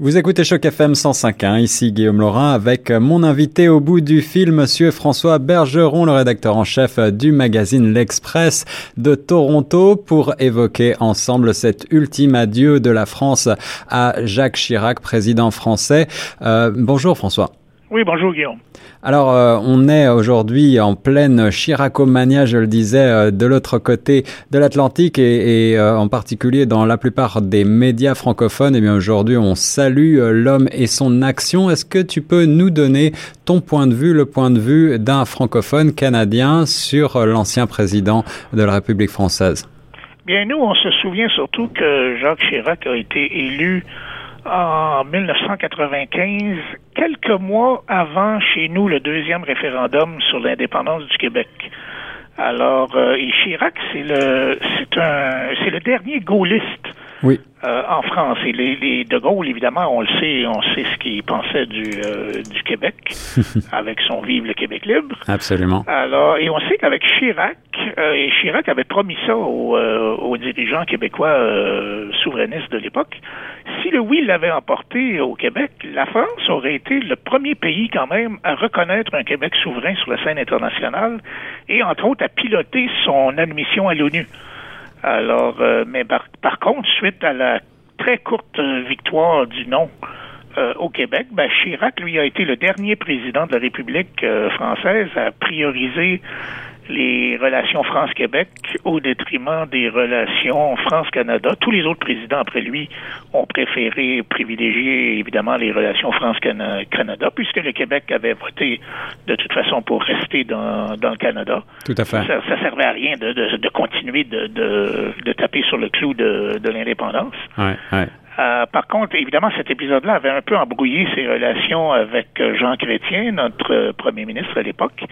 Vous écoutez Choc FM 105.1, ici Guillaume Laurin avec mon invité au bout du fil, monsieur François Bergeron, le rédacteur en chef du magazine L'Express de Toronto, pour évoquer ensemble cet ultime adieu de la France à Jacques Chirac, président français. Euh, bonjour François. Oui, bonjour Guillaume. Alors, euh, on est aujourd'hui en pleine Chiracomania, je le disais, euh, de l'autre côté de l'Atlantique et, et euh, en particulier dans la plupart des médias francophones. Et eh bien aujourd'hui, on salue l'homme et son action. Est-ce que tu peux nous donner ton point de vue, le point de vue d'un francophone canadien sur l'ancien président de la République française? Bien, nous, on se souvient surtout que Jacques Chirac a été élu en 1995, quelques mois avant chez nous le deuxième référendum sur l'indépendance du Québec. Alors, euh, et Chirac, c'est le, dernier gaulliste oui. Euh, en France. Et les, les, De Gaulle, évidemment, on le sait, on sait ce qu'il pensait du, euh, du Québec avec son Vive le Québec libre. Absolument. Alors, et on sait qu'avec Chirac, euh, et Chirac avait promis ça aux, aux dirigeants québécois souverainistes de l'époque, si le oui l'avait emporté au Québec, la France aurait été le premier pays quand même à reconnaître un Québec souverain sur la scène internationale et entre autres à piloter son admission à l'ONU. Alors, euh, mais par, contre, suite à la très courte victoire du non euh, au Québec, ben, Chirac, lui, a été le dernier président de la République euh, française à prioriser les relations France-Québec au détriment des relations France-Canada. Tous les autres présidents après lui ont préféré privilégier évidemment les relations France-Canada puisque le Québec avait voté de toute façon pour rester dans, dans le Canada. Tout à fait. Ça, ça servait à rien de, de, de continuer de, taper sur le clou de, de l'indépendance. Ouais, ouais. Euh, par contre, évidemment, cet épisode-là avait un peu embrouillé ses relations avec Jean Chrétien, notre premier ministre à l'époque.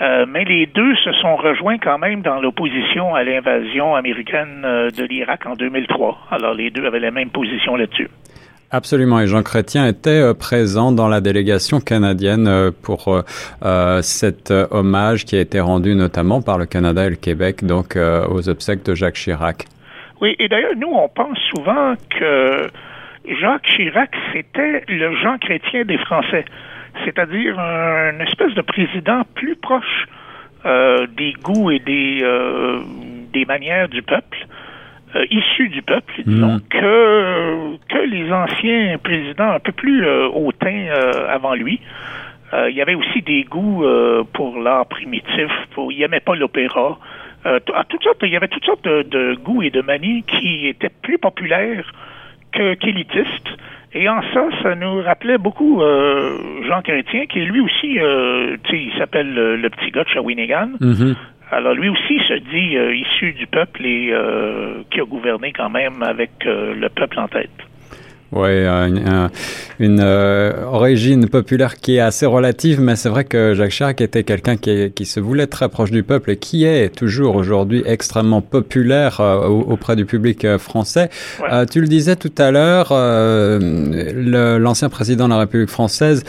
Euh, mais les deux se sont rejoints quand même dans l'opposition à l'invasion américaine euh, de l'Irak en 2003. Alors les deux avaient la même position là-dessus. Absolument, et Jean Chrétien était euh, présent dans la délégation canadienne pour cet hommage qui a été rendu notamment par le Canada et le Québec, donc aux obsèques de Jacques Chirac. Oui, et d'ailleurs, nous, on pense souvent que Jacques Chirac, c'était le Jean Chrétien des Français c'est-à-dire une espèce de président plus proche euh, des goûts et des, euh, des manières du peuple, euh, issus du peuple, disons, mm. que, que les anciens présidents un peu plus hautains avant lui. il y avait aussi des goûts pour l'art primitif, pour, il n'aimait pas l'opéra. à toutes sortes, il y avait toutes sortes de, goûts et de manies qui étaient plus populaires que qu'élitistes. Et en ça, ça nous rappelait beaucoup euh, Jean Chrétien, qui lui aussi, euh, tu sais, il s'appelle le, petit gars de Shawinigan. Mm-hmm. Alors lui aussi se dit euh, issu du peuple et qui a gouverné quand même avec le peuple en tête. Oui, une, une euh, origine populaire qui est assez relative, mais c'est vrai que Jacques Chirac était quelqu'un qui, qui, se voulait très proche du peuple et qui est toujours aujourd'hui extrêmement populaire euh, auprès du public euh, français. tu le disais tout à l'heure, l'ancien président de la République française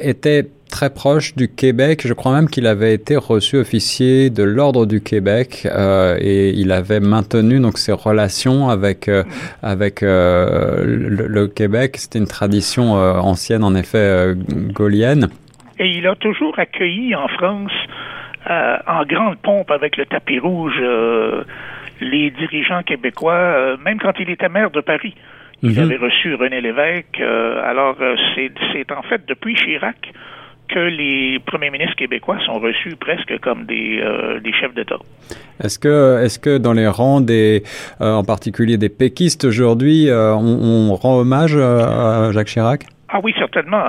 était très proche du Québec. Je crois même qu'il avait été reçu officier de l'Ordre du Québec euh, et il avait maintenu donc ses relations avec euh, avec euh, le, Québec. C'était une tradition ancienne, en effet, gaulienne. Et il a toujours accueilli en France, en grande pompe avec le tapis rouge, les dirigeants québécois, même quand il était maire de Paris. Il mhm. avait reçu René Lévesque. alors, c'est en fait depuis Chirac que les premiers ministres québécois sont reçus presque comme des, euh, des chefs d'État. Est-ce que, est-ce que dans les rangs des, euh, en particulier des péquistes aujourd'hui, euh, on, on, rend hommage à Jacques Chirac? Ah oui, certainement.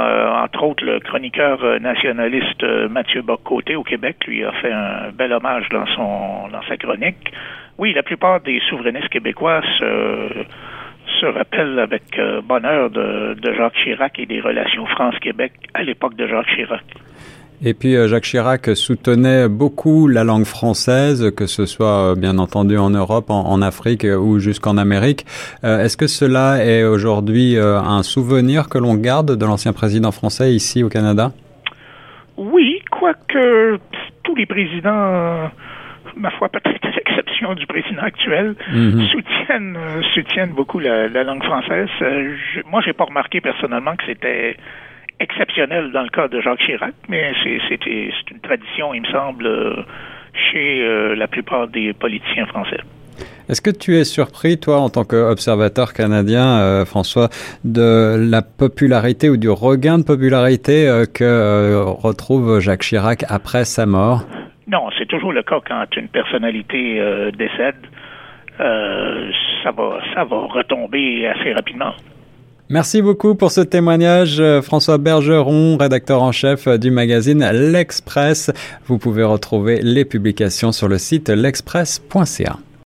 entre autres, le chroniqueur nationaliste Mathieu Boccoté au Québec lui a fait un bel hommage dans son dans sa chronique. Oui, la plupart des souverainistes québécois se se rappelle avec euh, bonheur de, Jacques Chirac et des relations France-Québec à l'époque de Jacques Chirac. Et puis euh, Jacques Chirac soutenait beaucoup la langue française, que ce soit euh, bien entendu en Europe, en, Afrique ou jusqu'en Amérique. Est-ce que cela est aujourd'hui un souvenir que l'on garde de l'ancien président français ici au Canada? Oui, quoique tous les présidents ma foi, peut-être à l'exception du président actuel, mhm. soutiennent, euh, soutiennent beaucoup la, langue française. Euh, je, moi, j'ai pas remarqué personnellement que c'était exceptionnel dans le cas de Jacques Chirac, mais c'est une tradition, il me semble, chez la plupart des politiciens français. Est-ce que tu es surpris, toi, en tant qu'observateur canadien, euh, François, de la popularité ou du regain de popularité euh, que euh, retrouve Jacques Chirac après sa mort? Non, c'est toujours le cas quand une personnalité décède. ça va, ça va retomber assez rapidement. Merci beaucoup pour ce témoignage, François Bergeron, rédacteur en chef du magazine L'Express. Vous pouvez retrouver les publications sur le site l'express.ca.